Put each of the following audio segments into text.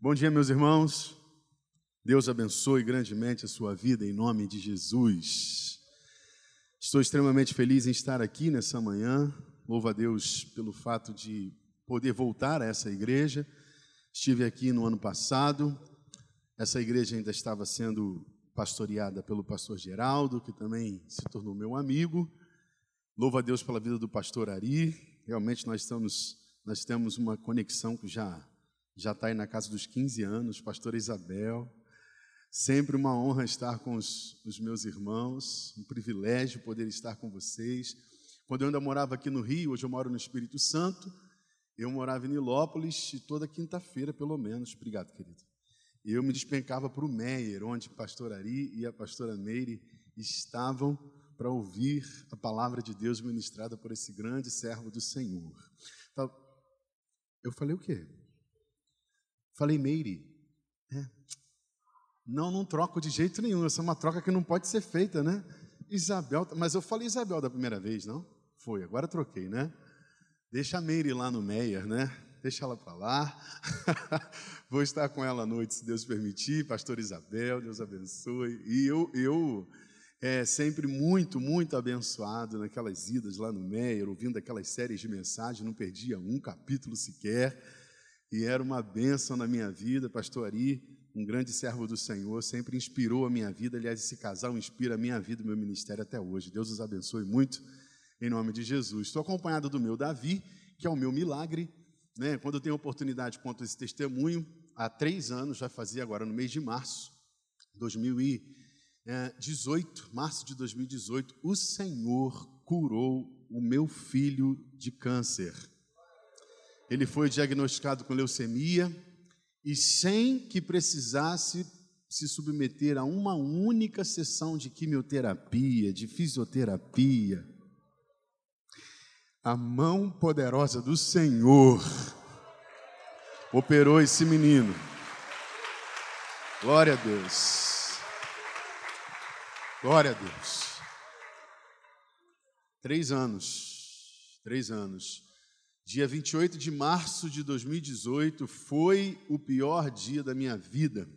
Bom dia, meus irmãos. Deus abençoe grandemente a sua vida em nome de Jesus. Estou extremamente feliz em estar aqui nessa manhã. Louvo a Deus pelo fato de poder voltar a essa igreja. Estive aqui no ano passado. Essa igreja ainda estava sendo pastoreada pelo pastor Geraldo, que também se tornou meu amigo. Louvo a Deus pela vida do pastor Ari. Realmente nós estamos nós temos uma conexão que já já está aí na casa dos 15 anos, pastora Isabel. Sempre uma honra estar com os, os, meus irmãos, um privilégio poder estar com vocês. Quando eu ainda morava aqui no Rio, hoje eu moro no Espírito Santo, eu morava em Nilópolis e toda quinta-feira, pelo menos, obrigado, querido. Eu me despencava para o Meier, onde pastor Ari e a pastora Meire estavam para ouvir a palavra de Deus ministrada por esse grande servo do Senhor. Então, eu falei o quê? Falei, Meire. É. Não, não troco de jeito nenhum. Essa é uma troca que não pode ser feita, né? Isabel, mas eu falei Isabel da primeira vez, não? Foi, agora troquei, né? Deixa a Meire lá no Meyer, né? Deixa ela para lá. Vou estar com ela à noite, se Deus permitir. Pastor Isabel, Deus abençoe. E eu, eu é, sempre muito, muito abençoado naquelas idas lá no Meyer, ouvindo aquelas séries de mensagens, não perdia um capítulo sequer e era uma bênção na minha vida. Pastor Ari, um grande servo do Senhor, sempre inspirou a minha vida. Aliás, esse casal inspira a minha vida e meu ministério até hoje. Deus os abençoe muito, em nome de Jesus. Estou acompanhado do meu Davi, que é o meu milagre. Né? Quando eu tenho oportunidade, conto esse testemunho. Há três anos, já fazia agora no mês de março, 2018, março de 2018, o Senhor curou o meu filho de câncer. Ele foi diagnosticado com leucemia e sem que precisasse se submeter a uma única sessão de quimioterapia, de fisioterapia. A mão poderosa do Senhor operou esse menino. Glória a Deus. Glória a Deus. Três anos. Três anos. Dia 28 de março de 2018 foi o pior dia da minha vida.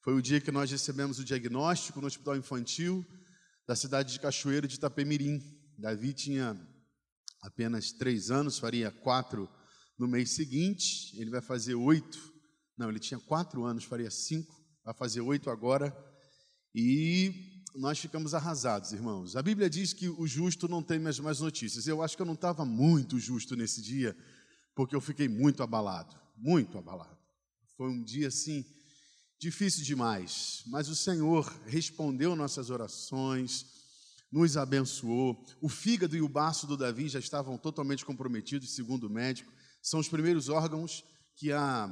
Foi o dia que nós recebemos o diagnóstico no Hospital Infantil da cidade de Cachoeiro de Itapemirim. Davi tinha apenas três anos, faria quatro no mês seguinte. Ele vai fazer oito. Não, ele tinha quatro anos, faria cinco. Vai fazer oito agora. E nós ficamos arrasados, irmãos. A Bíblia diz que o justo não tem mais, mais notícias. Eu acho que eu não estava muito justo nesse dia, porque eu fiquei muito abalado, muito abalado. Foi um dia assim difícil demais, mas o Senhor respondeu nossas orações, nos abençoou. O fígado e o baço do Davi já estavam totalmente comprometidos, segundo o médico. São os primeiros órgãos que, a,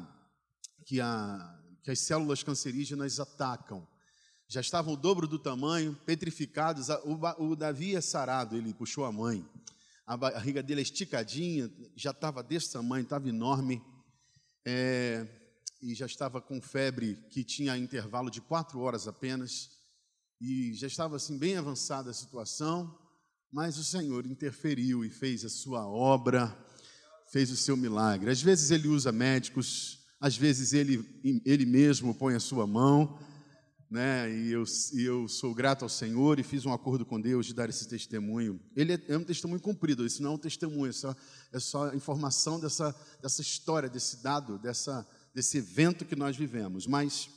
que, a, que as células cancerígenas atacam já estavam o dobro do tamanho, petrificados. O, Davi é sarado, ele puxou a mãe. A barriga dele é esticadinha, já estava desse tamanho, estava enorme. É, e já estava com febre que tinha intervalo de quatro horas apenas. E já estava assim bem avançada a situação. Mas o Senhor interferiu e fez a sua obra, fez o seu milagre. Às vezes ele usa médicos, às vezes ele, ele mesmo põe a sua mão né? E eu, e eu sou grato ao Senhor e fiz um acordo com Deus de dar esse testemunho. Ele é, é um testemunho cumprido, isso não é um testemunho, é só, é só informação dessa, dessa história, desse dado, dessa, desse evento que nós vivemos. Mas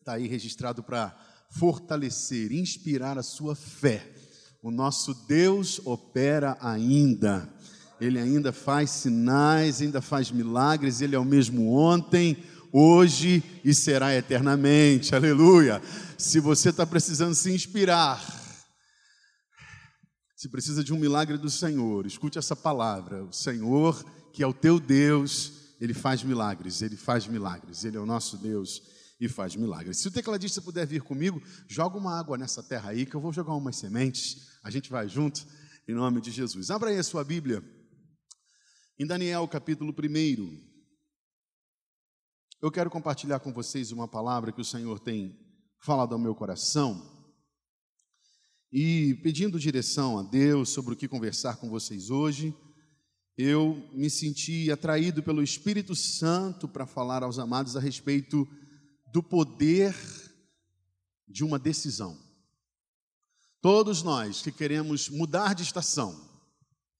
está aí registrado para fortalecer, inspirar a sua fé. O nosso Deus opera ainda. Ele ainda faz sinais, ainda faz milagres, ele é o mesmo ontem, hoje e será eternamente. Aleluia. Se você está precisando se inspirar, se precisa de um milagre do Senhor, escute essa palavra. O Senhor, que é o teu Deus, ele faz milagres, ele faz milagres. Ele é o nosso Deus e faz milagres. Se o tecladista puder vir comigo, joga uma água nessa terra aí, que eu vou jogar umas sementes. A gente vai junto, em nome de Jesus. Abra aí a sua Bíblia. Em Daniel, capítulo 1. Eu quero compartilhar com vocês uma palavra que o Senhor tem falado ao meu coração e pedindo direção a Deus sobre o que conversar com vocês hoje. eu me senti atraído pelo Espírito Santo para falar aos amados a respeito do poder de uma decisão. Todos nós que queremos mudar de estação,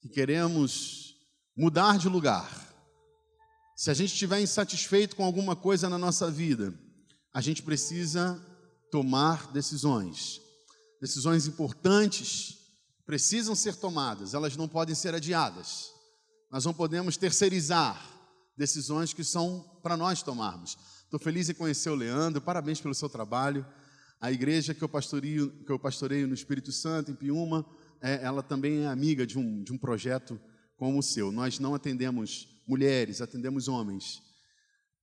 que queremos mudar de lugar, se a gente estiver insatisfeito com alguma coisa na nossa vida, a gente precisa tomar decisões. Decisões importantes precisam ser tomadas, elas não podem ser adiadas. Nós não podemos terceirizar decisões que são para nós tomarmos. Estou feliz em conhecer o Leandro, parabéns pelo seu trabalho. A igreja que eu pastoreio, que eu pastoreio no Espírito Santo, em Piúma, é, ela também é amiga de um, de um projeto como o seu. Nós não atendemos mulheres, atendemos homens.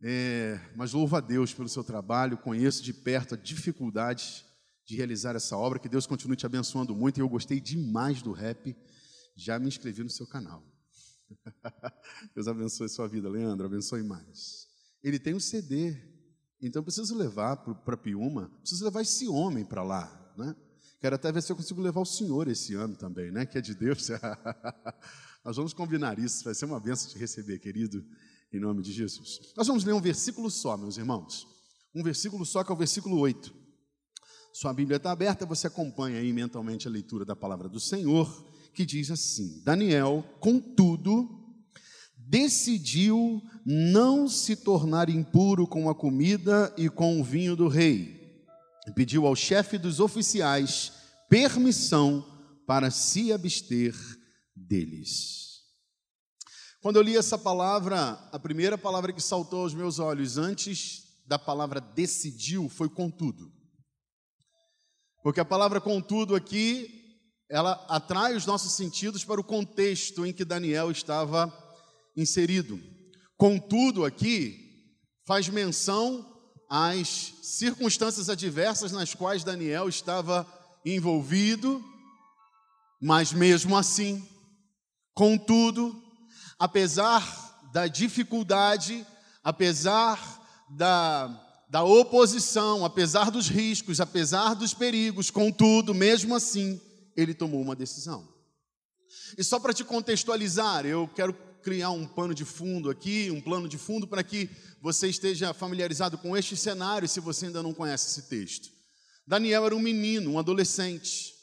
É, mas louvo a Deus pelo seu trabalho, conheço de perto a dificuldade de realizar essa obra, que Deus continue te abençoando muito, e eu gostei demais do rap, já me inscrevi no seu canal. Deus abençoe a sua vida, Leandro, abençoe mais. Ele tem um CD então preciso levar para Piúma, preciso levar esse homem para lá, né? Quero até ver se eu consigo levar o senhor esse ano também, né? Que é de Deus. Nós vamos combinar isso, vai ser uma benção te receber, querido, em nome de Jesus. Nós vamos ler um versículo só, meus irmãos. Um versículo só, que é o versículo 8. Sua Bíblia está aberta, você acompanha aí mentalmente a leitura da palavra do Senhor, que diz assim: Daniel, contudo, decidiu não se tornar impuro com a comida e com o vinho do rei. E pediu ao chefe dos oficiais permissão para se abster deles. Quando eu li essa palavra, a primeira palavra que saltou aos meus olhos antes da palavra decidiu foi contudo. Porque a palavra contudo aqui, ela atrai os nossos sentidos para o contexto em que Daniel estava inserido. Contudo, aqui faz menção às circunstâncias adversas nas quais Daniel estava envolvido, mas mesmo assim, contudo, apesar da dificuldade, apesar da, da oposição, apesar dos riscos, apesar dos perigos, contudo, mesmo assim, ele tomou uma decisão. E só para te contextualizar, eu quero criar um pano de fundo aqui, um plano de fundo para que você esteja familiarizado com este cenário, se você ainda não conhece esse texto. Daniel era um menino, um adolescente.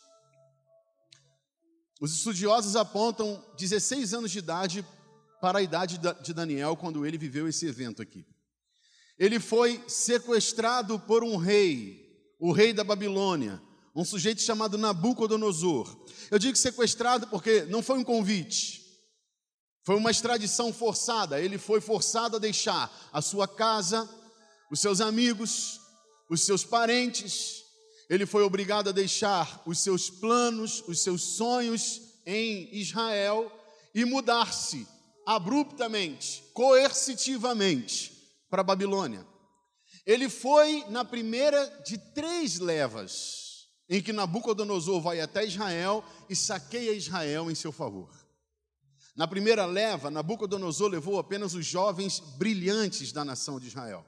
Os estudiosos apontam 16 anos de idade para a idade de Daniel quando ele viveu esse evento aqui. Ele foi sequestrado por um rei, o rei da Babilônia, um sujeito chamado Nabucodonosor. Eu digo sequestrado porque não foi um convite, foi uma extradição forçada. Ele foi forçado a deixar a sua casa, os seus amigos, os seus parentes. Ele foi obrigado a deixar os seus planos, os seus sonhos em Israel e mudar-se abruptamente, coercitivamente para Babilônia. Ele foi na primeira de três levas em que Nabucodonosor vai até Israel e saqueia Israel em seu favor. Na primeira leva, Nabucodonosor levou apenas os jovens brilhantes da nação de Israel.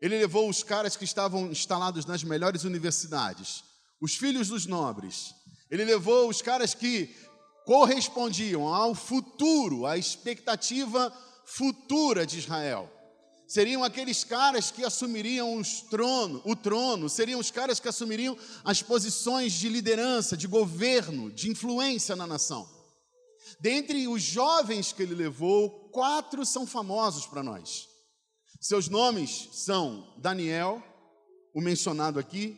Ele levou os caras que estavam instalados nas melhores universidades, os filhos dos nobres. Ele levou os caras que correspondiam ao futuro, à expectativa futura de Israel. Seriam aqueles caras que assumiriam trono, o trono, seriam os caras que assumiriam as posições de liderança, de governo, de influência na nação. Dentre os jovens que ele levou, quatro são famosos para nós. Seus nomes são Daniel, o mencionado aqui,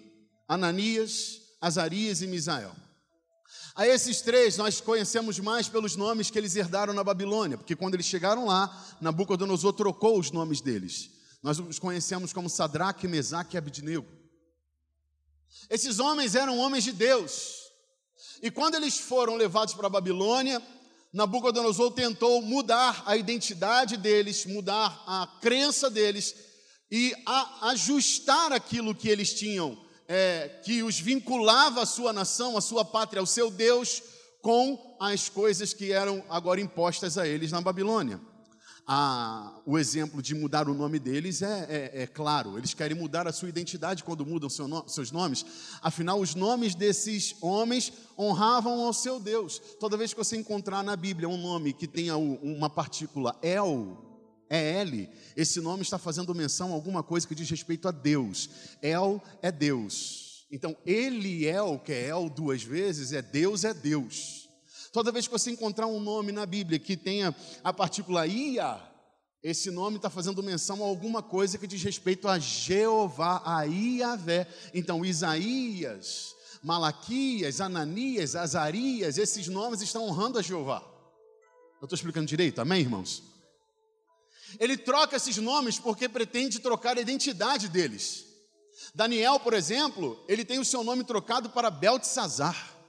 Ananias, Azarias e Misael. A esses três nós conhecemos mais pelos nomes que eles herdaram na Babilônia, porque quando eles chegaram lá, Nabucodonosor trocou os nomes deles. Nós os conhecemos como Sadraque, Mesaque e Abidnego. Esses homens eram homens de Deus. E quando eles foram levados para a Babilônia, Nabucodonosor tentou mudar a identidade deles, mudar a crença deles e ajustar aquilo que eles tinham, é, que os vinculava à sua nação, à sua pátria, ao seu Deus, com as coisas que eram agora impostas a eles na Babilônia. A, o exemplo de mudar o nome deles é, é, é, claro. Eles querem mudar a sua identidade quando mudam seu no, seus nomes. Afinal, os nomes desses homens honravam ao seu Deus. Toda vez que você encontrar na Bíblia um nome que tenha uma partícula El, é L, esse nome está fazendo menção a alguma coisa que diz respeito a Deus. El é Deus. Então, Eliel, que é El duas vezes, é Deus é Deus. Toda vez que você encontrar um nome na Bíblia que tenha a partícula ia, esse nome está fazendo menção a alguma coisa que diz respeito a Jeová, a Iavé. Então, Isaías, Malaquias, Ananias, Azarias, esses nomes estão honrando a Jeová. Eu estou explicando direito, amém, irmãos? Ele troca esses nomes porque pretende trocar a identidade deles. Daniel, por exemplo, ele tem o seu nome trocado para Beltesazar.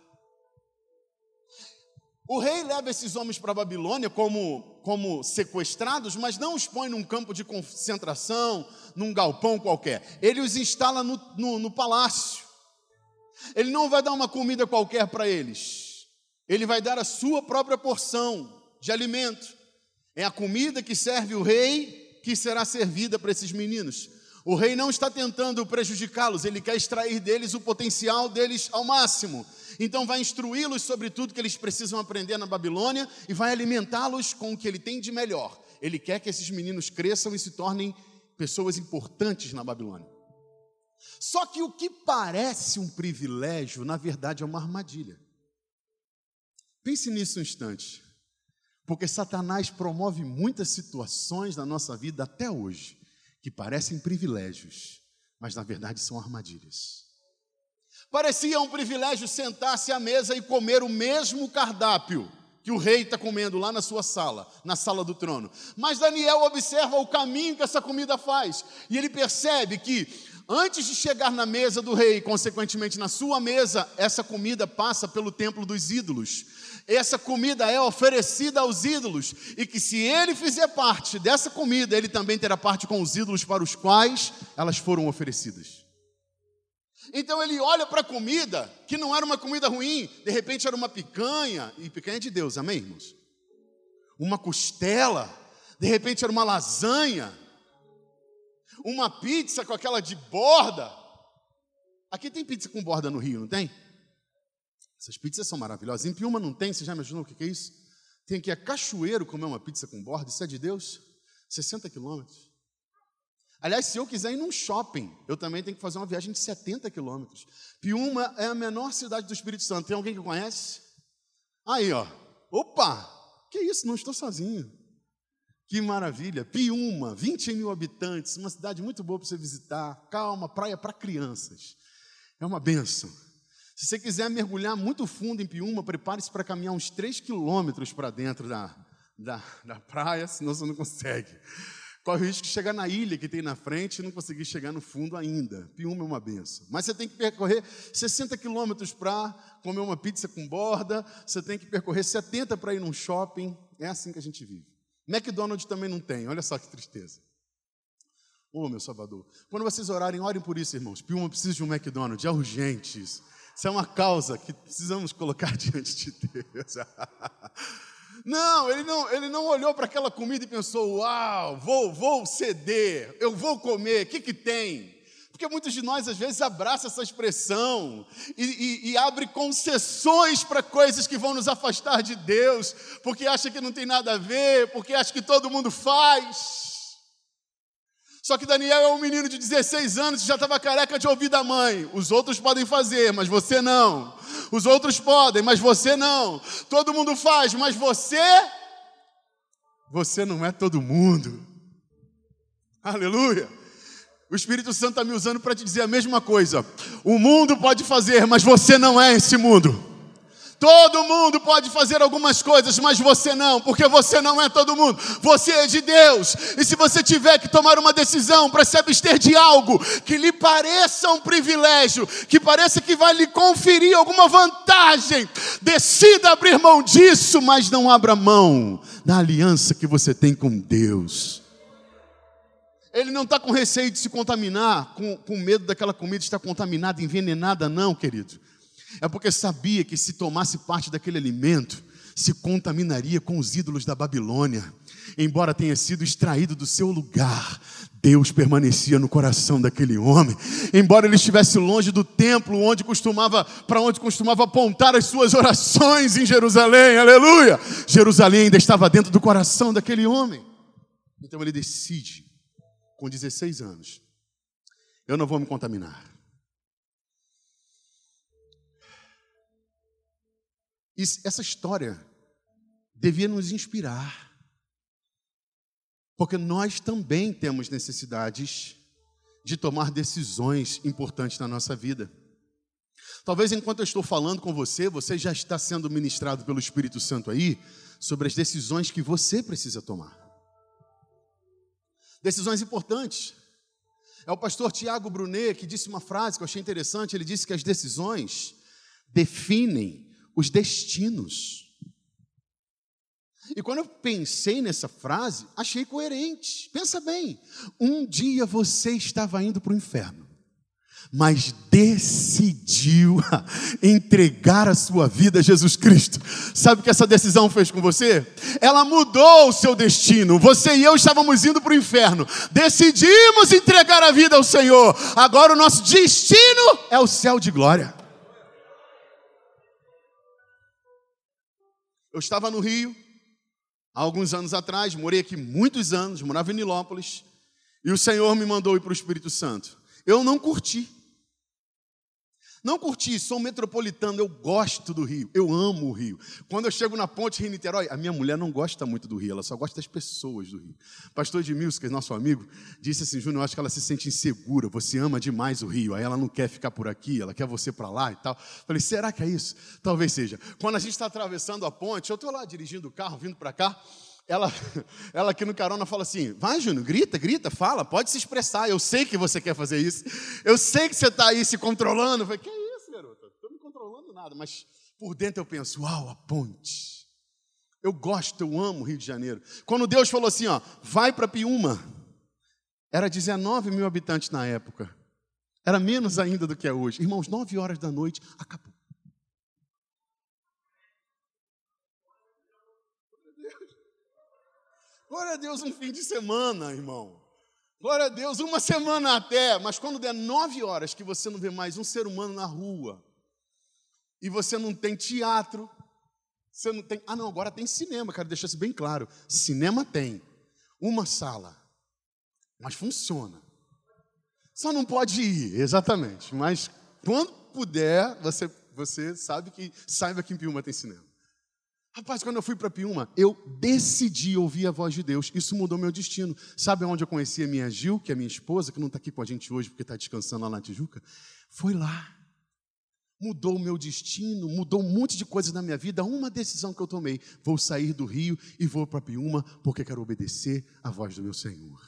O rei leva esses homens para a Babilônia como, como sequestrados, mas não os põe num campo de concentração, num galpão qualquer. Ele os instala no, no, no palácio. Ele não vai dar uma comida qualquer para eles. Ele vai dar a sua própria porção de alimento. É a comida que serve o rei que será servida para esses meninos. O rei não está tentando prejudicá-los, ele quer extrair deles o potencial deles ao máximo. Então vai instruí-los sobre tudo que eles precisam aprender na Babilônia e vai alimentá-los com o que ele tem de melhor. Ele quer que esses meninos cresçam e se tornem pessoas importantes na Babilônia. Só que o que parece um privilégio, na verdade, é uma armadilha. Pense nisso um instante. Porque Satanás promove muitas situações na nossa vida até hoje que parecem privilégios, mas na verdade são armadilhas. Parecia um privilégio sentar-se à mesa e comer o mesmo cardápio que o rei está comendo lá na sua sala, na sala do trono. Mas Daniel observa o caminho que essa comida faz e ele percebe que antes de chegar na mesa do rei, consequentemente na sua mesa, essa comida passa pelo templo dos ídolos. Essa comida é oferecida aos ídolos e que se ele fizer parte dessa comida, ele também terá parte com os ídolos para os quais elas foram oferecidas. Então ele olha para a comida, que não era uma comida ruim, de repente era uma picanha, e picanha é de Deus, amém, irmãos? Uma costela, de repente era uma lasanha, uma pizza com aquela de borda. Aqui tem pizza com borda no Rio, não tem? Essas pizzas são maravilhosas. Em Piuma não tem, você já imaginou o que é isso? Tem ir a Cachoeiro comer uma pizza com borda, isso é de Deus? 60 quilômetros. Aliás, se eu quiser ir num shopping, eu também tenho que fazer uma viagem de 70 quilômetros. Piuma é a menor cidade do Espírito Santo. Tem alguém que conhece? Aí, ó. Opa! Que isso? Não estou sozinho. Que maravilha. Piuma, 20 mil habitantes, uma cidade muito boa para você visitar. Calma, praia para crianças. É uma benção. Se você quiser mergulhar muito fundo em Piuma, prepare-se para caminhar uns 3 quilômetros para dentro da, da, da praia, senão você não consegue corre o risco de chegar na ilha que tem na frente e não conseguir chegar no fundo ainda. Piuma é uma benção. Mas você tem que percorrer 60 quilômetros para comer uma pizza com borda, você tem que percorrer 70 para ir num shopping. É assim que a gente vive. McDonald's também não tem, olha só que tristeza. Ô, oh, meu Salvador. Quando vocês orarem, orem por isso, irmãos. Piuma precisa de um McDonald's, é urgente isso. Isso é uma causa que precisamos colocar diante de Deus. Não, ele não, ele não olhou para aquela comida e pensou: Uau, vou, vou ceder, eu vou comer, o que, que tem? Porque muitos de nós, às vezes, abraçam essa expressão e, e, e abre concessões para coisas que vão nos afastar de Deus, porque acha que não tem nada a ver, porque acha que todo mundo faz. Só que Daniel é um menino de 16 anos que já estava careca de ouvir da mãe. Os outros podem fazer, mas você não. Os outros podem, mas você não. Todo mundo faz, mas você. Você não é todo mundo. Aleluia. O Espírito Santo está me usando para te dizer a mesma coisa. O mundo pode fazer, mas você não é esse mundo. Todo mundo pode fazer algumas coisas, mas você não, porque você não é todo mundo. Você é de Deus. E se você tiver que tomar uma decisão para se abster de algo que lhe pareça um privilégio, que pareça que vai lhe conferir alguma vantagem, decida abrir mão disso, mas não abra mão da aliança que você tem com Deus. Ele não está com receio de se contaminar, com, com medo daquela comida estar contaminada, envenenada, não, querido. É porque sabia que se tomasse parte daquele alimento, se contaminaria com os ídolos da Babilônia. embora tenha sido extraído do seu lugar, Deus permanecia no coração daquele homem. Embora ele estivesse longe do templo onde costumava, para onde costumava apontar as suas orações em Jerusalém. Aleluia! Jerusalém ainda estava dentro do coração daquele homem. Então ele decide com 16 anos: eu não vou me contaminar. Essa história devia nos inspirar porque nós também temos necessidades de tomar decisões importantes na nossa vida. Talvez enquanto eu estou falando com você, você já está sendo ministrado pelo Espírito Santo aí sobre as decisões que você precisa tomar. Decisões importantes. É o pastor Tiago Brunet que disse uma frase que eu achei interessante. Ele disse que as decisões definem os destinos. E quando eu pensei nessa frase, achei coerente. Pensa bem: um dia você estava indo para o inferno, mas decidiu entregar a sua vida a Jesus Cristo. Sabe o que essa decisão fez com você? Ela mudou o seu destino. Você e eu estávamos indo para o inferno, decidimos entregar a vida ao Senhor. Agora o nosso destino é o céu de glória. Eu estava no Rio, há alguns anos atrás, morei aqui muitos anos, morava em Nilópolis, e o Senhor me mandou ir para o Espírito Santo. Eu não curti. Não curti, sou metropolitano, eu gosto do Rio, eu amo o Rio. Quando eu chego na ponte Rio-Niterói, a minha mulher não gosta muito do Rio, ela só gosta das pessoas do Rio. Pastor Edmilson, que é nosso amigo, disse assim, Júnior, eu acho que ela se sente insegura, você ama demais o Rio, aí ela não quer ficar por aqui, ela quer você para lá e tal. Falei, será que é isso? Talvez seja. Quando a gente está atravessando a ponte, eu estou lá dirigindo o carro, vindo para cá, ela, ela aqui no carona fala assim: vai, Júnior, grita, grita, fala, pode se expressar. Eu sei que você quer fazer isso. Eu sei que você está aí se controlando. Eu falei, que isso, garota? Estou me controlando nada. Mas por dentro eu penso: uau, a ponte. Eu gosto, eu amo o Rio de Janeiro. Quando Deus falou assim: ó, vai para Piúma, era 19 mil habitantes na época. Era menos ainda do que é hoje. Irmãos, 9 horas da noite, acabou. Glória a Deus, um fim de semana, irmão. Glória a Deus, uma semana até. Mas quando der nove horas que você não vê mais um ser humano na rua, e você não tem teatro, você não tem. Ah, não, agora tem cinema, quero deixar isso bem claro. Cinema tem. Uma sala. Mas funciona. Só não pode ir, exatamente. Mas quando puder, você, você sabe que saiba que em Piuma tem cinema. Rapaz, quando eu fui para Piuma, eu decidi ouvir a voz de Deus. Isso mudou meu destino. Sabe onde eu conheci a minha Gil, que é minha esposa, que não está aqui com a gente hoje porque está descansando lá na Tijuca? Foi lá. Mudou o meu destino, mudou um monte de coisas na minha vida. Uma decisão que eu tomei: vou sair do Rio e vou para Piuma porque quero obedecer à voz do meu Senhor.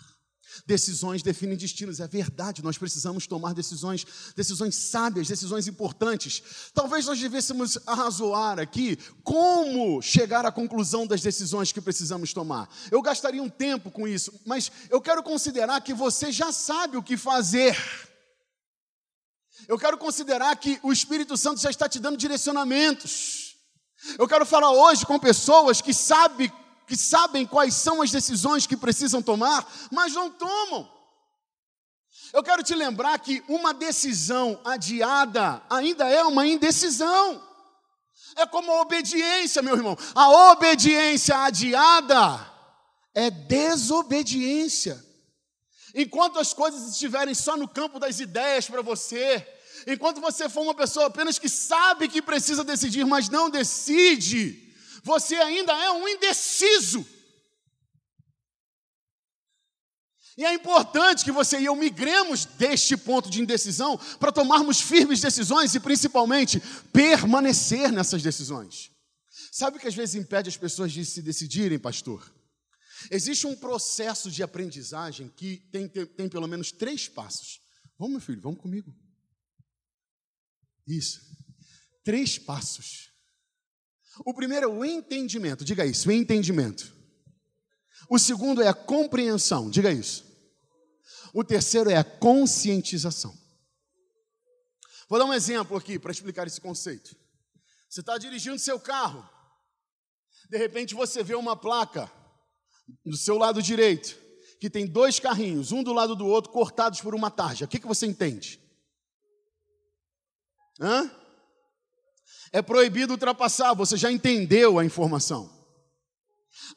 Decisões definem destinos, é verdade, nós precisamos tomar decisões, decisões sábias, decisões importantes. Talvez nós devêssemos arrazoar aqui como chegar à conclusão das decisões que precisamos tomar. Eu gastaria um tempo com isso, mas eu quero considerar que você já sabe o que fazer. Eu quero considerar que o Espírito Santo já está te dando direcionamentos. Eu quero falar hoje com pessoas que sabem que sabem quais são as decisões que precisam tomar, mas não tomam. Eu quero te lembrar que uma decisão adiada ainda é uma indecisão. É como a obediência, meu irmão. A obediência adiada é desobediência. Enquanto as coisas estiverem só no campo das ideias para você, enquanto você for uma pessoa apenas que sabe que precisa decidir, mas não decide, você ainda é um indeciso. E é importante que você e eu migremos deste ponto de indecisão para tomarmos firmes decisões e principalmente permanecer nessas decisões. Sabe o que às vezes impede as pessoas de se decidirem, pastor? Existe um processo de aprendizagem que tem, tem, tem pelo menos três passos. Vamos, meu filho, vamos comigo. Isso. Três passos. O primeiro é o entendimento, diga isso, o entendimento. O segundo é a compreensão, diga isso. O terceiro é a conscientização. Vou dar um exemplo aqui para explicar esse conceito. Você está dirigindo seu carro, de repente você vê uma placa no seu lado direito, que tem dois carrinhos, um do lado do outro, cortados por uma tarja, o que, que você entende? Hã? É proibido ultrapassar, você já entendeu a informação.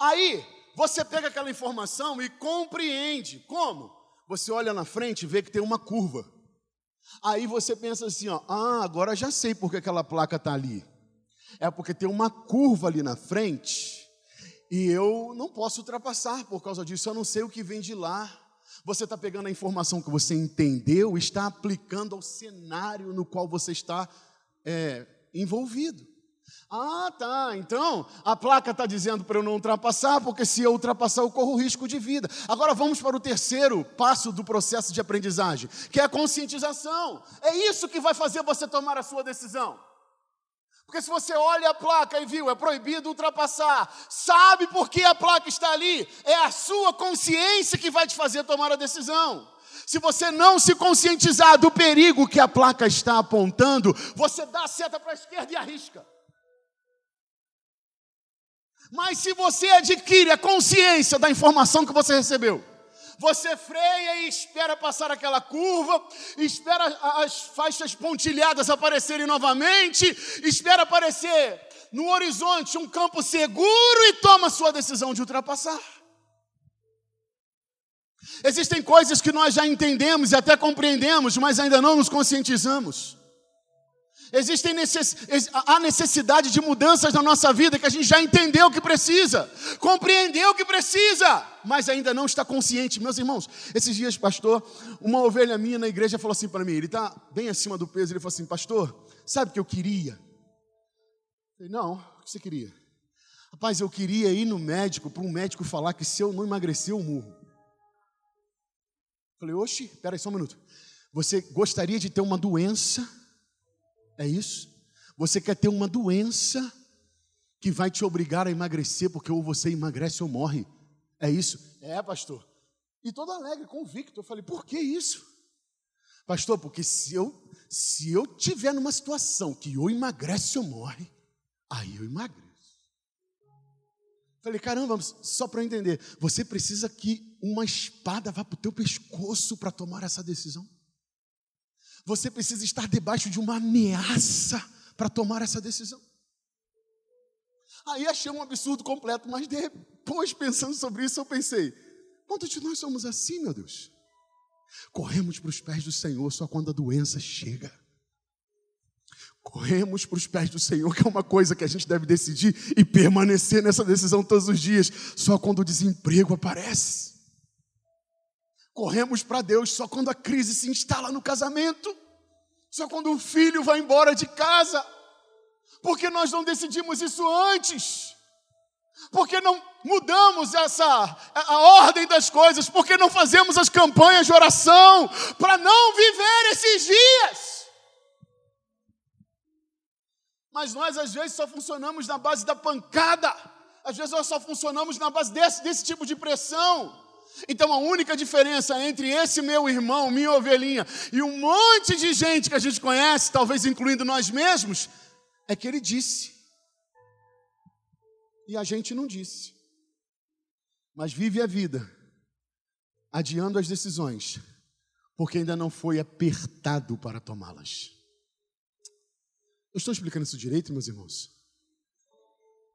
Aí, você pega aquela informação e compreende. Como? Você olha na frente e vê que tem uma curva. Aí você pensa assim, ó, ah, agora já sei por que aquela placa está ali. É porque tem uma curva ali na frente e eu não posso ultrapassar por causa disso, eu não sei o que vem de lá. Você está pegando a informação que você entendeu e está aplicando ao cenário no qual você está é, envolvido. Ah, tá. Então a placa está dizendo para eu não ultrapassar, porque se eu ultrapassar eu corro risco de vida. Agora vamos para o terceiro passo do processo de aprendizagem, que é a conscientização. É isso que vai fazer você tomar a sua decisão. Porque se você olha a placa e viu, é proibido ultrapassar, sabe por que a placa está ali? É a sua consciência que vai te fazer tomar a decisão. Se você não se conscientizar do perigo que a placa está apontando, você dá a seta para a esquerda e arrisca. Mas se você adquire a consciência da informação que você recebeu, você freia e espera passar aquela curva, espera as faixas pontilhadas aparecerem novamente, espera aparecer no horizonte um campo seguro e toma sua decisão de ultrapassar. Existem coisas que nós já entendemos e até compreendemos, mas ainda não nos conscientizamos. Existem necess... há necessidade de mudanças na nossa vida que a gente já entendeu que precisa, compreendeu que precisa, mas ainda não está consciente. Meus irmãos, esses dias, pastor, uma ovelha minha na igreja falou assim para mim: ele está bem acima do peso. Ele falou assim, pastor, sabe o que eu queria? Eu falei, não, o que você queria? Rapaz, eu queria ir no médico, para um médico falar que se eu não emagrecer, eu morro. Falei, oxe, peraí só um minuto. Você gostaria de ter uma doença? É isso? Você quer ter uma doença que vai te obrigar a emagrecer, porque ou você emagrece ou morre. É isso? É, pastor. E todo alegre, convicto. Eu falei, por que isso? Pastor, porque se eu, se eu tiver numa situação que ou emagrece ou morre, aí eu emagreço. Falei, caramba, só para eu entender, você precisa que uma espada vá para o teu pescoço para tomar essa decisão? Você precisa estar debaixo de uma ameaça para tomar essa decisão. Aí achei um absurdo completo, mas depois, pensando sobre isso, eu pensei: quantos de nós somos assim, meu Deus? Corremos para os pés do Senhor só quando a doença chega. Corremos para os pés do Senhor, que é uma coisa que a gente deve decidir e permanecer nessa decisão todos os dias, só quando o desemprego aparece. Corremos para Deus só quando a crise se instala no casamento, só quando o filho vai embora de casa. Porque nós não decidimos isso antes. Porque não mudamos essa a, a ordem das coisas, porque não fazemos as campanhas de oração para não viver esses dias. Mas nós às vezes só funcionamos na base da pancada. Às vezes nós só funcionamos na base desse, desse tipo de pressão. Então a única diferença entre esse meu irmão, minha ovelhinha, e um monte de gente que a gente conhece, talvez incluindo nós mesmos, é que ele disse. E a gente não disse. Mas vive a vida, adiando as decisões, porque ainda não foi apertado para tomá-las. Eu estou explicando isso direito, meus irmãos?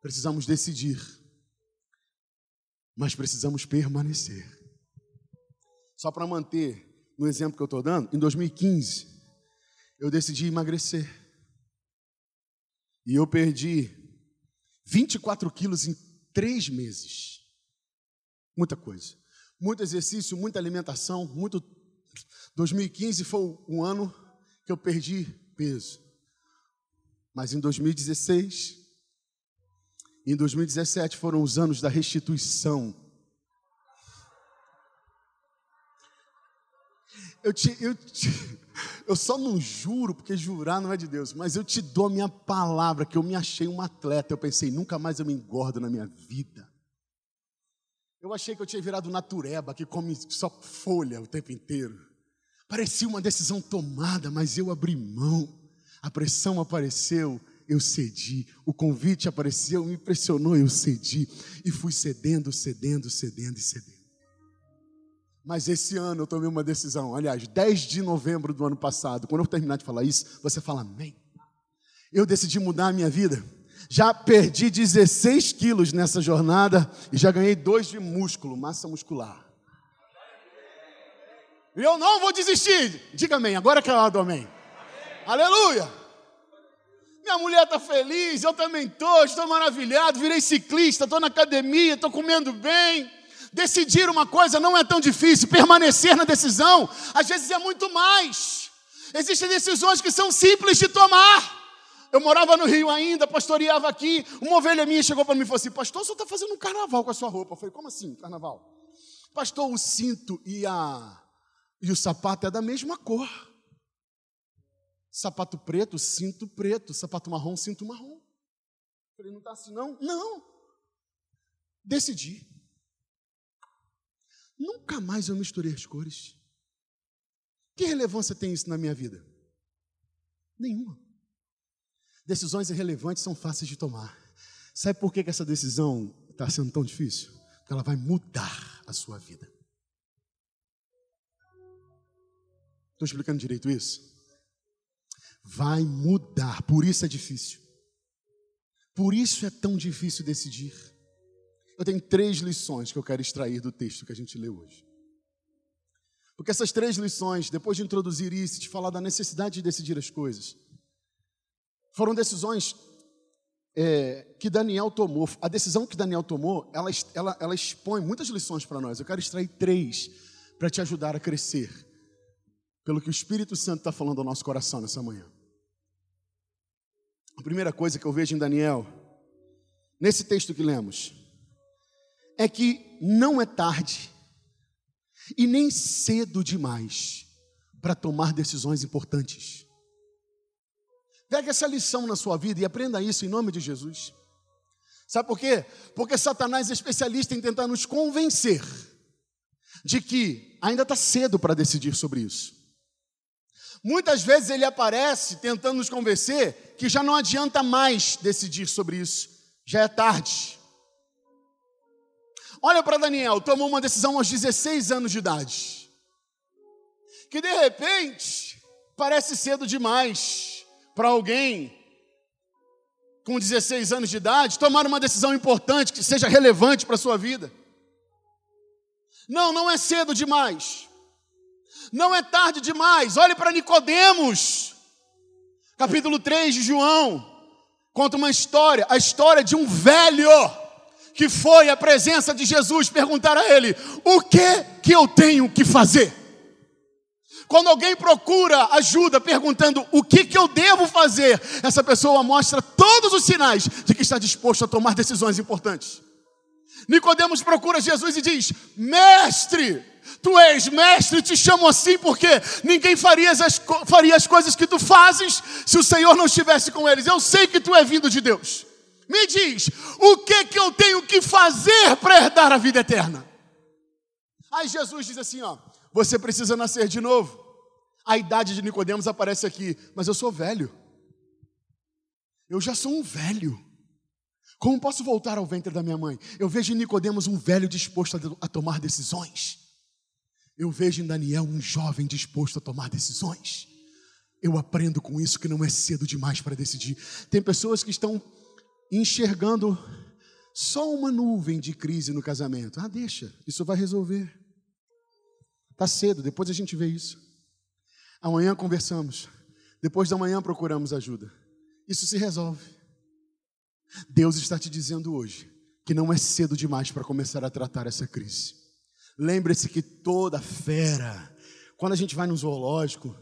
Precisamos decidir mas precisamos permanecer. Só para manter no exemplo que eu estou dando, em 2015, eu decidi emagrecer. E eu perdi 24 quilos em três meses. Muita coisa. Muito exercício, muita alimentação, muito. 2015 foi um ano que eu perdi peso. Mas em 2016, em 2017 foram os anos da restituição. Eu, te, eu, te, eu só não juro, porque jurar não é de Deus, mas eu te dou a minha palavra que eu me achei um atleta. Eu pensei, nunca mais eu me engordo na minha vida. Eu achei que eu tinha virado natureba, que come só folha o tempo inteiro. Parecia uma decisão tomada, mas eu abri mão. A pressão apareceu eu cedi. O convite apareceu, me impressionou, eu cedi. E fui cedendo, cedendo, cedendo e cedendo. Mas esse ano eu tomei uma decisão. Aliás, 10 de novembro do ano passado, quando eu terminar de falar isso, você fala amém. Eu decidi mudar a minha vida. Já perdi 16 quilos nessa jornada e já ganhei dois de músculo, massa muscular. Eu não vou desistir. Diga amém. Agora que é a hora do amém. Aleluia. Minha mulher está feliz, eu também estou, estou maravilhado, virei ciclista, estou na academia, estou comendo bem. Decidir uma coisa não é tão difícil, permanecer na decisão, às vezes é muito mais. Existem decisões que são simples de tomar. Eu morava no Rio ainda, pastoreava aqui. Uma ovelha minha chegou para mim e falou assim: Pastor, você está fazendo um carnaval com a sua roupa. Eu falei: Como assim, carnaval? Pastor, o cinto e, a, e o sapato é da mesma cor. Sapato preto, cinto preto. Sapato marrom, cinto marrom. Eu falei: Não está assim, não? Não. Decidi. Nunca mais eu misturei as cores. Que relevância tem isso na minha vida? Nenhuma. Decisões irrelevantes são fáceis de tomar. Sabe por que, que essa decisão está sendo tão difícil? Porque ela vai mudar a sua vida. Estou explicando direito isso? Vai mudar, por isso é difícil. Por isso é tão difícil decidir. Eu tenho três lições que eu quero extrair do texto que a gente leu hoje. Porque essas três lições, depois de introduzir isso, de falar da necessidade de decidir as coisas, foram decisões é, que Daniel tomou. A decisão que Daniel tomou, ela, ela, ela expõe muitas lições para nós. Eu quero extrair três para te ajudar a crescer, pelo que o Espírito Santo está falando ao nosso coração nessa manhã. A primeira coisa que eu vejo em Daniel, nesse texto que lemos, é que não é tarde e nem cedo demais para tomar decisões importantes. Pegue essa lição na sua vida e aprenda isso em nome de Jesus. Sabe por quê? Porque Satanás é especialista em tentar nos convencer de que ainda está cedo para decidir sobre isso. Muitas vezes ele aparece tentando nos convencer que já não adianta mais decidir sobre isso, já é tarde. Olha para Daniel, tomou uma decisão aos 16 anos de idade, que de repente parece cedo demais para alguém com 16 anos de idade tomar uma decisão importante que seja relevante para a sua vida. Não, não é cedo demais. Não é tarde demais. Olhe para Nicodemos. Capítulo 3 de João conta uma história, a história de um velho que foi à presença de Jesus perguntar a ele: "O que que eu tenho que fazer?" Quando alguém procura ajuda perguntando o que, que eu devo fazer, essa pessoa mostra todos os sinais de que está disposto a tomar decisões importantes. Nicodemos procura Jesus e diz: Mestre, tu és mestre, te chamo assim porque ninguém faria as, faria as coisas que tu fazes se o Senhor não estivesse com eles. Eu sei que tu é vindo de Deus. Me diz, o que que eu tenho que fazer para herdar a vida eterna? Aí Jesus diz assim, ó, você precisa nascer de novo. A idade de Nicodemos aparece aqui, mas eu sou velho. Eu já sou um velho. Como posso voltar ao ventre da minha mãe? Eu vejo em Nicodemos um velho disposto a, tomar decisões. Eu vejo em Daniel um jovem disposto a tomar decisões. Eu aprendo com isso que não é cedo demais para decidir. Tem pessoas que estão enxergando só uma nuvem de crise no casamento. Ah, deixa, isso vai resolver. Está cedo, depois a gente vê isso. Amanhã conversamos. Depois da manhã procuramos ajuda. Isso se resolve. Deus está te dizendo hoje que não é cedo demais para começar a tratar essa crise. Lembre-se que toda fera, quando a gente vai no zoológico,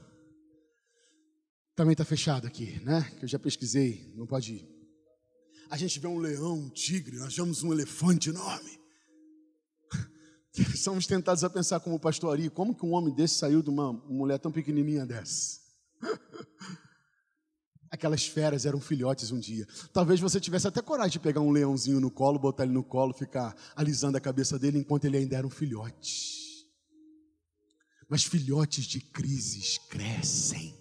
também está fechado aqui, né? Que eu já pesquisei, não pode ir. A gente vê um leão, um tigre, nós vemos um elefante enorme. Somos tentados a pensar como pastor Ari, como que um homem desse saiu de uma mulher tão pequenininha dessa? Aquelas feras eram filhotes um dia. Talvez você tivesse até coragem de pegar um leãozinho no colo, botar ele no colo, ficar alisando a cabeça dele enquanto ele ainda era um filhote. Mas filhotes de crises crescem.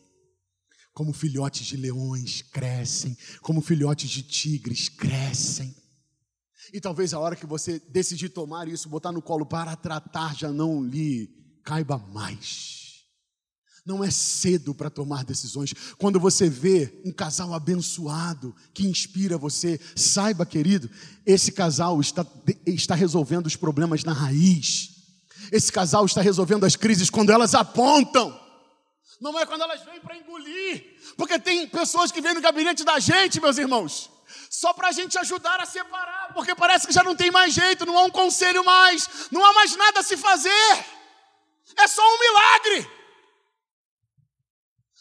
como filhotes de leões crescem, como filhotes de tigres crescem. E talvez a hora que você decidir tomar isso, botar no colo para tratar, já não lhe caiba mais. Não é cedo para tomar decisões. Quando você vê um casal abençoado que inspira você, saiba, querido, esse casal está, está resolvendo os problemas na raiz. Esse casal está resolvendo as crises quando elas apontam. Não é quando elas vêm para engolir. Porque tem pessoas que vêm no gabinete da gente, meus irmãos, só para a gente ajudar a separar, porque parece que já não tem mais jeito, não há um conselho mais, não há mais nada a se fazer. É só um milagre.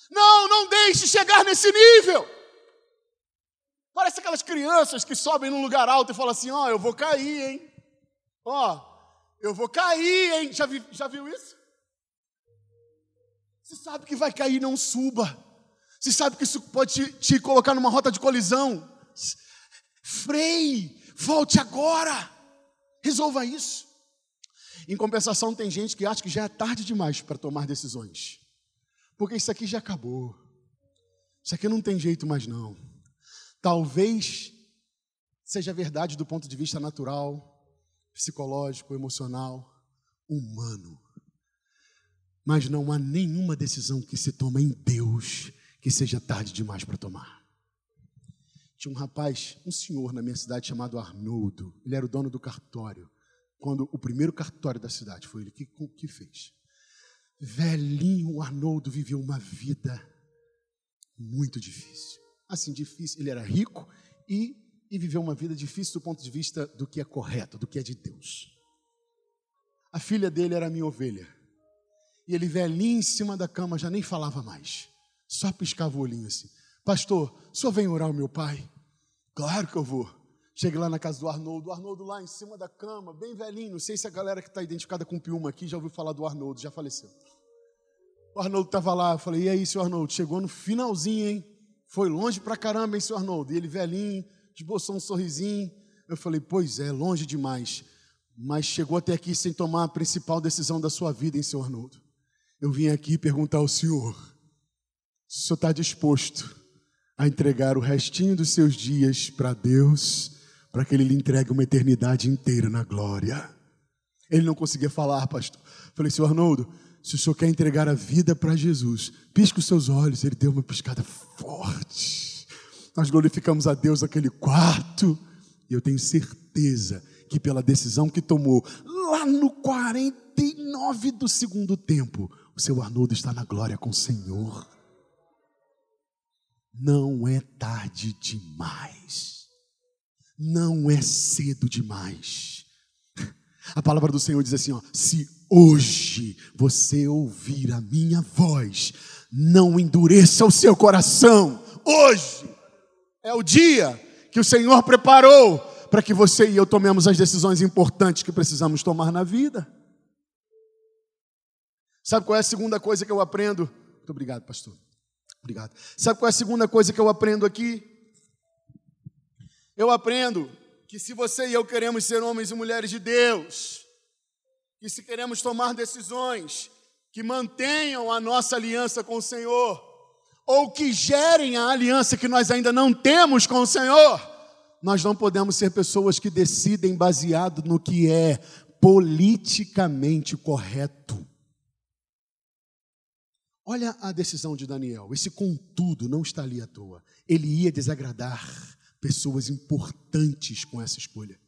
Não, não deixe chegar nesse nível. Parece aquelas crianças que sobem num lugar alto e falam assim: Ó, oh, eu vou cair, hein? Ó, oh, eu vou cair, hein? Já, vi, já viu isso? Você sabe que vai cair, não suba. Você sabe que isso pode te, te colocar numa rota de colisão. Freie, volte agora. Resolva isso. Em compensação, tem gente que acha que já é tarde demais para tomar decisões. Porque isso aqui já acabou. Isso aqui não tem jeito mais não. Talvez seja verdade do ponto de vista natural, psicológico, emocional, humano. Mas não há nenhuma decisão que se toma em Deus que seja tarde demais para tomar. Tinha um rapaz, um senhor na minha cidade chamado Arnoldo. Ele era o dono do cartório. Quando o primeiro cartório da cidade foi ele que, que fez. Velhinho Arnoldo viveu uma vida muito difícil. Assim, difícil. Ele era rico e, e viveu uma vida difícil do ponto de vista do que é correto, do que é de Deus. A filha dele era minha ovelha. E ele, velhinho, em cima da cama, já nem falava mais. Só piscava o olhinho assim. Pastor, senhor vem orar o meu pai? Claro que eu vou. Cheguei lá na casa do Arnoldo, o Arnoldo lá em cima da cama, bem velhinho. Não sei se a galera que está identificada com o Piuma aqui já ouviu falar do Arnoldo, já faleceu. O Arnoldo estava lá, eu falei, e aí, senhor Arnoldo? Chegou no finalzinho, hein? Foi longe pra caramba, hein, senhor Arnoldo? E ele velhinho, esboçou um sorrisinho. Eu falei, pois é, longe demais. Mas chegou até aqui sem tomar a principal decisão da sua vida, hein, senhor Arnoldo? Eu vim aqui perguntar ao senhor se o senhor está disposto a entregar o restinho dos seus dias para Deus para que ele lhe entregue uma eternidade inteira na glória. Ele não conseguia falar, pastor. Falei, senhor Arnoldo, se o senhor quer entregar a vida para Jesus, pisca os seus olhos. Ele deu uma piscada forte. Nós glorificamos a Deus naquele quarto. E eu tenho certeza que pela decisão que tomou, lá no 49 do segundo tempo, o seu Arnoldo está na glória com o Senhor. Não é tarde demais não é cedo demais. A palavra do Senhor diz assim: ó, se hoje você ouvir a minha voz, não endureça o seu coração. Hoje é o dia que o Senhor preparou para que você e eu tomemos as decisões importantes que precisamos tomar na vida. Sabe qual é a segunda coisa que eu aprendo? Muito obrigado, pastor. Obrigado. Sabe qual é a segunda coisa que eu aprendo aqui? Eu aprendo que se você e eu queremos ser homens e mulheres de Deus, que se queremos tomar decisões que mantenham a nossa aliança com o Senhor, ou que gerem a aliança que nós ainda não temos com o Senhor, nós não podemos ser pessoas que decidem baseado no que é politicamente correto. Olha a decisão de Daniel, esse contudo não está ali à toa. Ele ia desagradar pessoas importantes com essa escolha.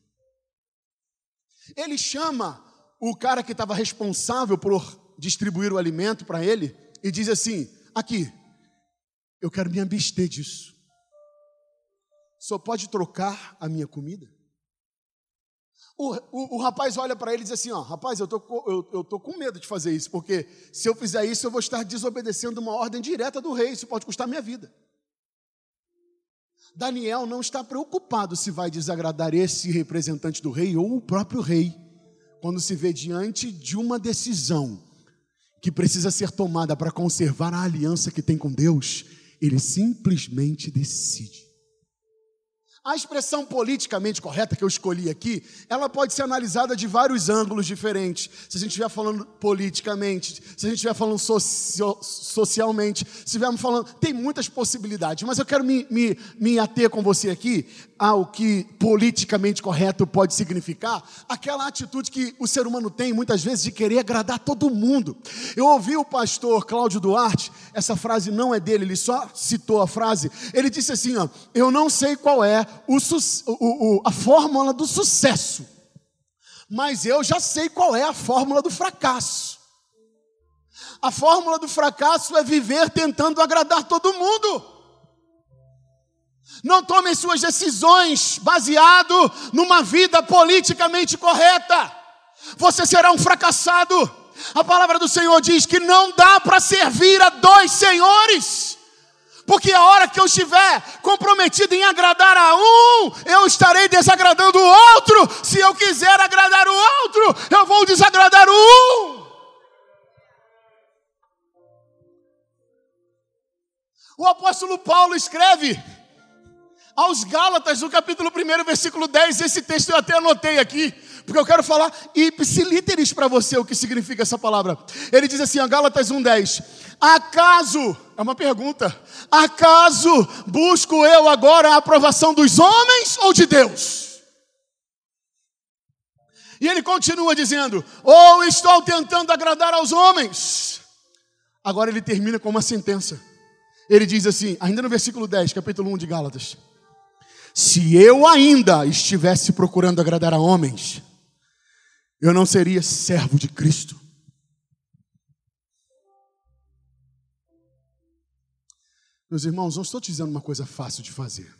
Ele chama o cara que estava responsável por distribuir o alimento para ele e diz assim: Aqui, eu quero me abster disso. Só pode trocar a minha comida? O, o, o rapaz olha para ele e diz assim: ó, Rapaz, eu tô, eu, eu tô com medo de fazer isso, porque se eu fizer isso, eu vou estar desobedecendo uma ordem direta do rei, isso pode custar minha vida. Daniel não está preocupado se vai desagradar esse representante do rei ou o próprio rei, quando se vê diante de uma decisão que precisa ser tomada para conservar a aliança que tem com Deus, ele simplesmente decide. A expressão politicamente correta que eu escolhi aqui, ela pode ser analisada de vários ângulos diferentes. Se a gente estiver falando politicamente, se a gente estiver falando socio, socialmente, se estivermos falando. Tem muitas possibilidades, mas eu quero me, me, me ater com você aqui ao que politicamente correto pode significar. Aquela atitude que o ser humano tem muitas vezes de querer agradar todo mundo. Eu ouvi o pastor Cláudio Duarte, essa frase não é dele, ele só citou a frase. Ele disse assim: ó, Eu não sei qual é o, o, o, a fórmula do sucesso, mas eu já sei qual é a fórmula do fracasso. A fórmula do fracasso é viver tentando agradar todo mundo. Não tome suas decisões baseado numa vida politicamente correta. Você será um fracassado. A palavra do Senhor diz que não dá para servir a dois senhores porque a hora que eu estiver comprometido em agradar a um, eu estarei desagradando o outro. Se eu quiser agradar o outro, eu vou desagradar o um. O apóstolo Paulo escreve aos Gálatas, no capítulo 1, versículo 10, esse texto eu até anotei aqui, porque eu quero falar ipsilíteres para você o que significa essa palavra. Ele diz assim, a Gálatas 1,10: Acaso, é uma pergunta, acaso busco eu agora a aprovação dos homens ou de Deus? E ele continua dizendo: ou estou tentando agradar aos homens. Agora ele termina com uma sentença. Ele diz assim, ainda no versículo 10, capítulo 1 de Gálatas: Se eu ainda estivesse procurando agradar a homens, eu não seria servo de Cristo. Meus irmãos, não estou te dizendo uma coisa fácil de fazer.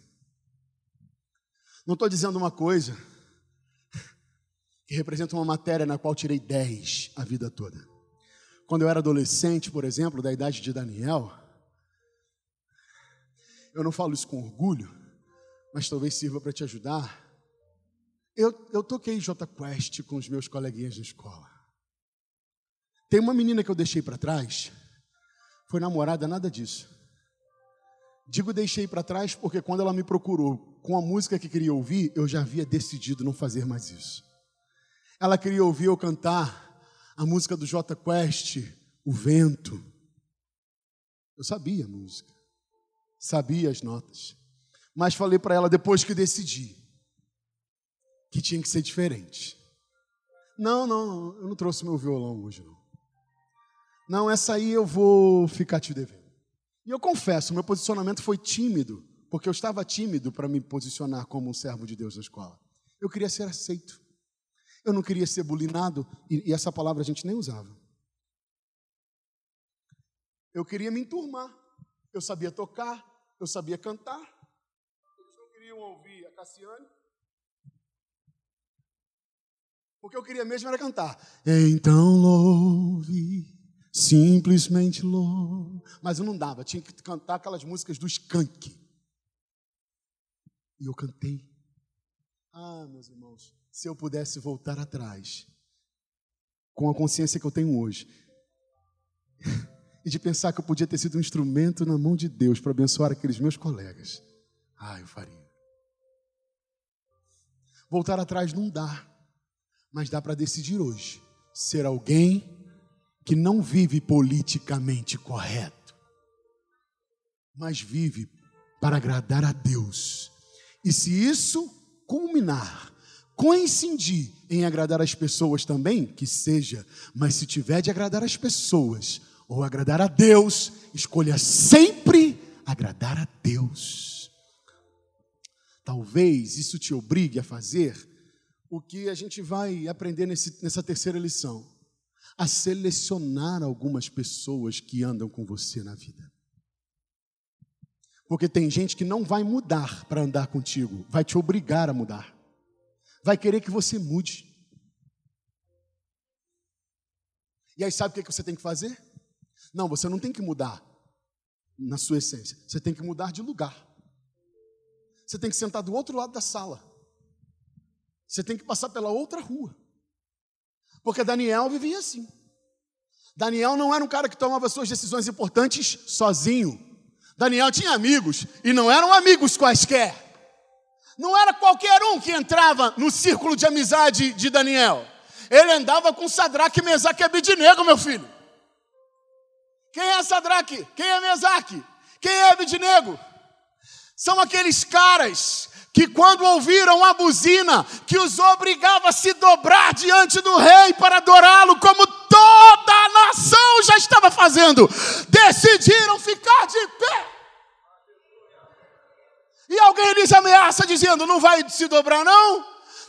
Não estou dizendo uma coisa que representa uma matéria na qual tirei 10 a vida toda. Quando eu era adolescente, por exemplo, da idade de Daniel, eu não falo isso com orgulho, mas talvez sirva para te ajudar. Eu, eu toquei J Quest com os meus coleguinhas na escola. Tem uma menina que eu deixei para trás, foi namorada, nada disso. Digo deixei para trás porque quando ela me procurou com a música que queria ouvir, eu já havia decidido não fazer mais isso. Ela queria ouvir eu cantar a música do J Quest, O Vento. Eu sabia a música, sabia as notas, mas falei para ela depois que decidi que tinha que ser diferente. Não, não, eu não trouxe meu violão hoje não. Não, essa aí eu vou ficar te devendo. E eu confesso, meu posicionamento foi tímido, porque eu estava tímido para me posicionar como um servo de Deus na escola. Eu queria ser aceito. Eu não queria ser bulinado, e, e essa palavra a gente nem usava. Eu queria me enturmar. Eu sabia tocar, eu sabia cantar. Não ouvir a Cassiane. O que eu queria mesmo era cantar. Então louve Simplesmente louco. Mas eu não dava, tinha que cantar aquelas músicas do skunk. E eu cantei. Ah, meus irmãos, se eu pudesse voltar atrás, com a consciência que eu tenho hoje, e de pensar que eu podia ter sido um instrumento na mão de Deus para abençoar aqueles meus colegas, ah, eu faria. Voltar atrás não dá, mas dá para decidir hoje ser alguém que não vive politicamente correto, mas vive para agradar a Deus. E se isso culminar, coincidir em agradar as pessoas também, que seja, mas se tiver de agradar as pessoas ou agradar a Deus, escolha sempre agradar a Deus. Talvez isso te obrigue a fazer o que a gente vai aprender nesse, nessa terceira lição a selecionar algumas pessoas que andam com você na vida. Porque tem gente que não vai mudar para andar contigo, vai te obrigar a mudar. Vai querer que você mude. E aí sabe o que você tem que fazer? Não, você não tem que mudar na sua essência. Você tem que mudar de lugar. Você tem que sentar do outro lado da sala. Você tem que passar pela outra rua. Porque Daniel vivia assim. Daniel não era um cara que tomava suas decisões importantes sozinho. Daniel tinha amigos e não eram amigos quaisquer. Não era qualquer um que entrava no círculo de amizade de Daniel. Ele andava com Sadraque, Mesaque e Abidinego, meu filho. Quem é Sadraque? Quem é Mesaque? Quem é Abidinego? São aqueles caras que quando ouviram a buzina que os obrigava a se dobrar diante do rei para adorá-lo, como toda a nação já estava fazendo, decidiram ficar de pé. E alguém lhes ameaça dizendo: não vai se dobrar, não?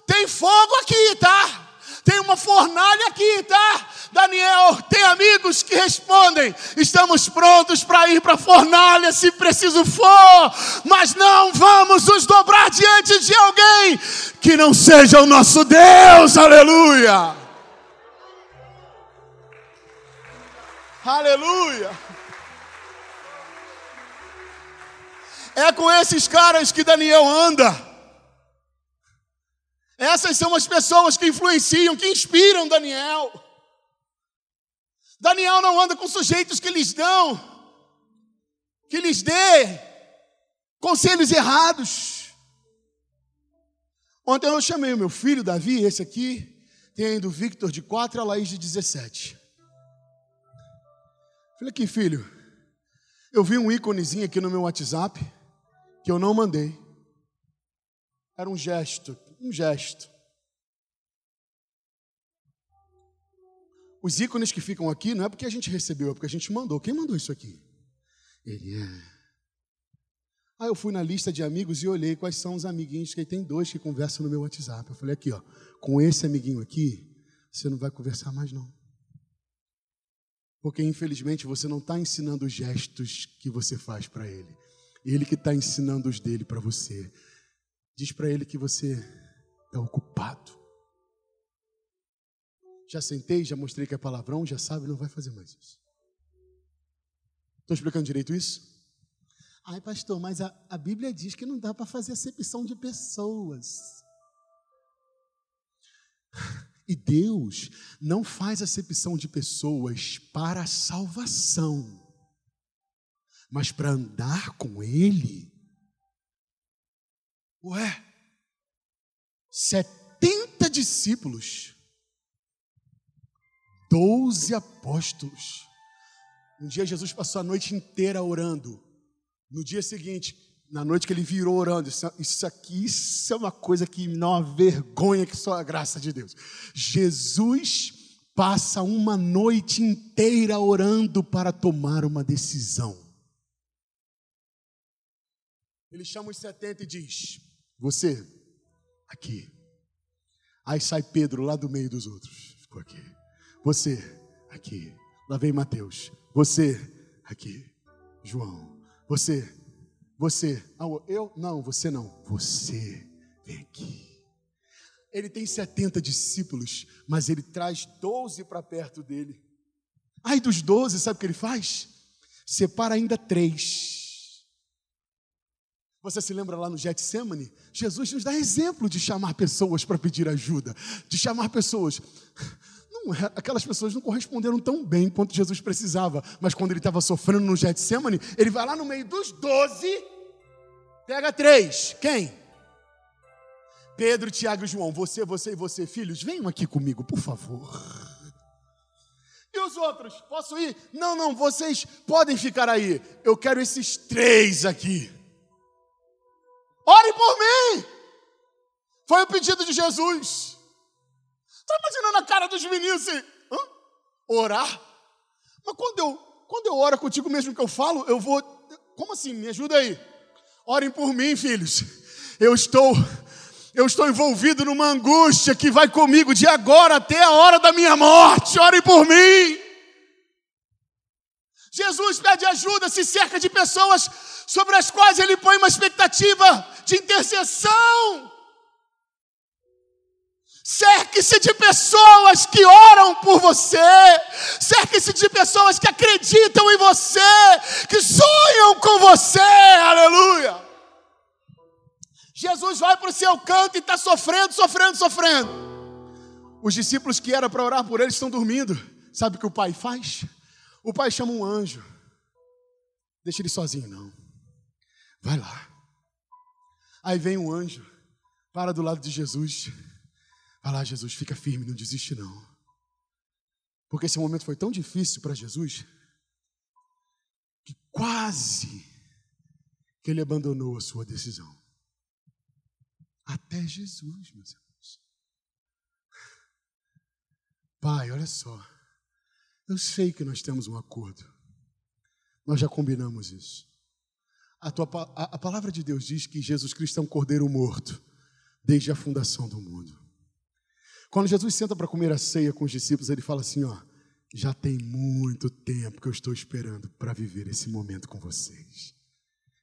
Tem fogo aqui, tá? Tem uma fornalha aqui, tá? Daniel, tem amigos que respondem: estamos prontos para ir para a fornalha se preciso for, mas não vamos nos dobrar diante de alguém que não seja o nosso Deus, aleluia. Aleluia. É com esses caras que Daniel anda. Essas são as pessoas que influenciam, que inspiram Daniel. Daniel não anda com sujeitos que lhes dão, que lhes dê conselhos errados. Ontem eu chamei o meu filho Davi, esse aqui, tem ainda o Victor de 4 e a Laís de 17. Falei aqui, filho, eu vi um íconezinho aqui no meu WhatsApp que eu não mandei. Era um gesto, um gesto. Os ícones que ficam aqui não é porque a gente recebeu, é porque a gente mandou. Quem mandou isso aqui? Ele é. Aí eu fui na lista de amigos e olhei quais são os amiguinhos, que tem dois que conversam no meu WhatsApp. Eu falei aqui, ó, com esse amiguinho aqui, você não vai conversar mais não. Porque infelizmente você não está ensinando os gestos que você faz para ele. Ele que está ensinando os dele para você. Diz para ele que você está ocupado. Já sentei, já mostrei que é palavrão, já sabe, não vai fazer mais isso. Estou explicando direito isso? Ai, pastor, mas a, a Bíblia diz que não dá para fazer acepção de pessoas. E Deus não faz acepção de pessoas para a salvação, mas para andar com Ele. Ué, 70 discípulos Doze apóstolos. Um dia Jesus passou a noite inteira orando. No dia seguinte, na noite que ele virou orando, isso, isso aqui, isso é uma coisa que me dá uma vergonha que só a graça de Deus. Jesus passa uma noite inteira orando para tomar uma decisão. Ele chama os setenta e diz: Você, aqui. Aí sai Pedro lá do meio dos outros. Ficou aqui. Você, aqui. Lá vem Mateus. Você, aqui. João. Você, você. Ah, eu? Não, você não. Você, vem aqui. Ele tem 70 discípulos, mas ele traz 12 para perto dele. Aí dos 12, sabe o que ele faz? Separa ainda três. Você se lembra lá no Getsemane? Jesus nos dá exemplo de chamar pessoas para pedir ajuda, de chamar pessoas não, é, aquelas pessoas não corresponderam tão bem quanto Jesus precisava. Mas quando ele estava sofrendo no Getsemane, ele vai lá no meio dos doze, pega três. Quem? Pedro, Tiago e João. Você, você e você, filhos, venham aqui comigo, por favor. E os outros? Posso ir? Não, não, vocês podem ficar aí. Eu quero esses três aqui. Ore por mim. Foi o pedido de Jesus. Está imaginando a cara dos meninos assim? Hã? Orar? Mas quando eu, quando eu oro contigo mesmo que eu falo, eu vou. Como assim? Me ajuda aí. Orem por mim, filhos. Eu estou. Eu estou envolvido numa angústia que vai comigo de agora até a hora da minha morte. Orem por mim. Jesus pede ajuda, se cerca de pessoas sobre as quais ele põe uma expectativa de intercessão. Cerque-se de pessoas que oram por você. Cerque-se de pessoas que acreditam em você, que sonham com você. Aleluia. Jesus vai para o seu canto e está sofrendo, sofrendo, sofrendo. Os discípulos que eram para orar por ele estão dormindo. Sabe o que o pai faz? O pai chama um anjo. Deixa ele sozinho, não. Vai lá. Aí vem um anjo Para do lado de Jesus. Vai lá, Jesus, fica firme, não desiste não. Porque esse momento foi tão difícil para Jesus que quase que ele abandonou a sua decisão. Até Jesus, meus irmãos. Pai, olha só. Eu sei que nós temos um acordo. Nós já combinamos isso. A, tua, a, a palavra de Deus diz que Jesus Cristo é um cordeiro morto desde a fundação do mundo. Quando Jesus senta para comer a ceia com os discípulos, ele fala assim: Ó, já tem muito tempo que eu estou esperando para viver esse momento com vocês.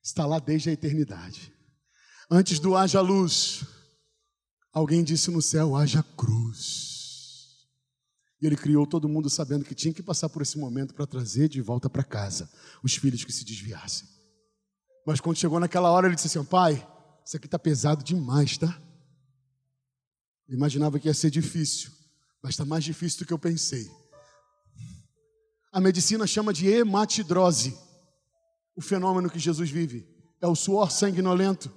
Está lá desde a eternidade. Antes do haja luz, alguém disse no céu: haja cruz. E ele criou todo mundo sabendo que tinha que passar por esse momento para trazer de volta para casa os filhos que se desviassem. Mas quando chegou naquela hora, ele disse assim: Pai, isso aqui está pesado demais, tá? Eu imaginava que ia ser difícil, mas está mais difícil do que eu pensei. A medicina chama de hematidrose, o fenômeno que Jesus vive. É o suor sanguinolento.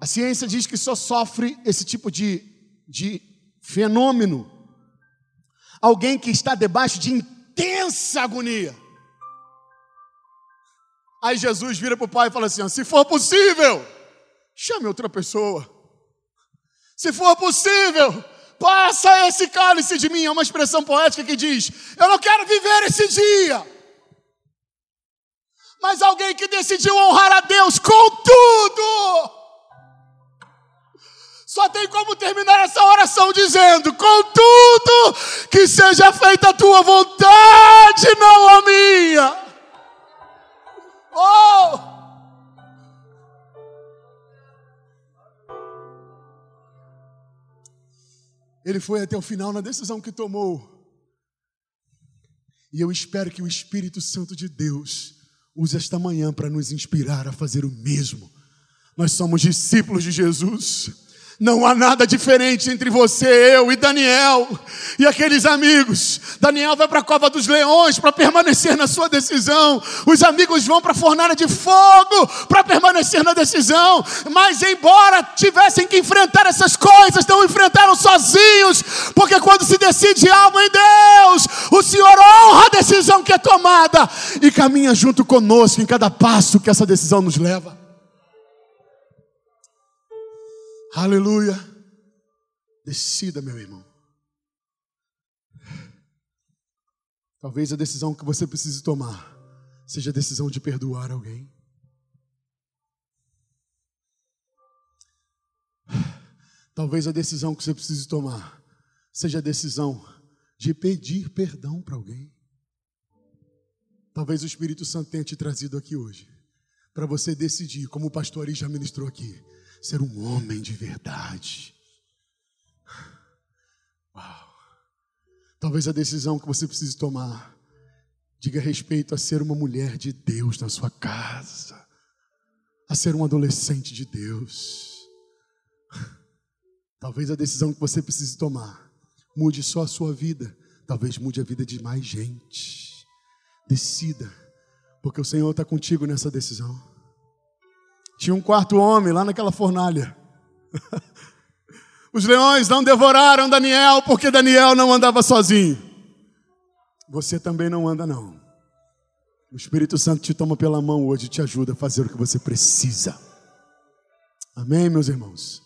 A ciência diz que só sofre esse tipo de, de fenômeno alguém que está debaixo de intensa agonia. Aí Jesus vira para o pai e fala assim: se for possível, chame outra pessoa. Se for possível, passa esse cálice de mim. É uma expressão poética que diz: Eu não quero viver esse dia. Mas alguém que decidiu honrar a Deus com tudo só tem como terminar essa oração dizendo: Contudo, que seja feita a tua vontade, não a minha. Oh! Ele foi até o final na decisão que tomou. E eu espero que o Espírito Santo de Deus use esta manhã para nos inspirar a fazer o mesmo. Nós somos discípulos de Jesus. Não há nada diferente entre você, eu e Daniel e aqueles amigos. Daniel vai para a cova dos leões para permanecer na sua decisão. Os amigos vão para a fornalha de fogo para permanecer na decisão. Mas, embora tivessem que enfrentar essas coisas, não enfrentaram sozinhos, porque quando se decide algo em Deus, o Senhor honra a decisão que é tomada e caminha junto conosco em cada passo que essa decisão nos leva. Aleluia. Decida, meu irmão. Talvez a decisão que você precise tomar seja a decisão de perdoar alguém. Talvez a decisão que você precise tomar seja a decisão de pedir perdão para alguém. Talvez o Espírito Santo tenha te trazido aqui hoje para você decidir, como o pastor Ari já ministrou aqui, ser um homem de verdade. Uau. Talvez a decisão que você precise tomar diga respeito a ser uma mulher de Deus na sua casa, a ser um adolescente de Deus. Talvez a decisão que você precise tomar mude só a sua vida, talvez mude a vida de mais gente. Decida, porque o Senhor está contigo nessa decisão. Tinha um quarto homem lá naquela fornalha. Os leões não devoraram Daniel porque Daniel não andava sozinho. Você também não anda, não. O Espírito Santo te toma pela mão hoje te ajuda a fazer o que você precisa. Amém, meus irmãos?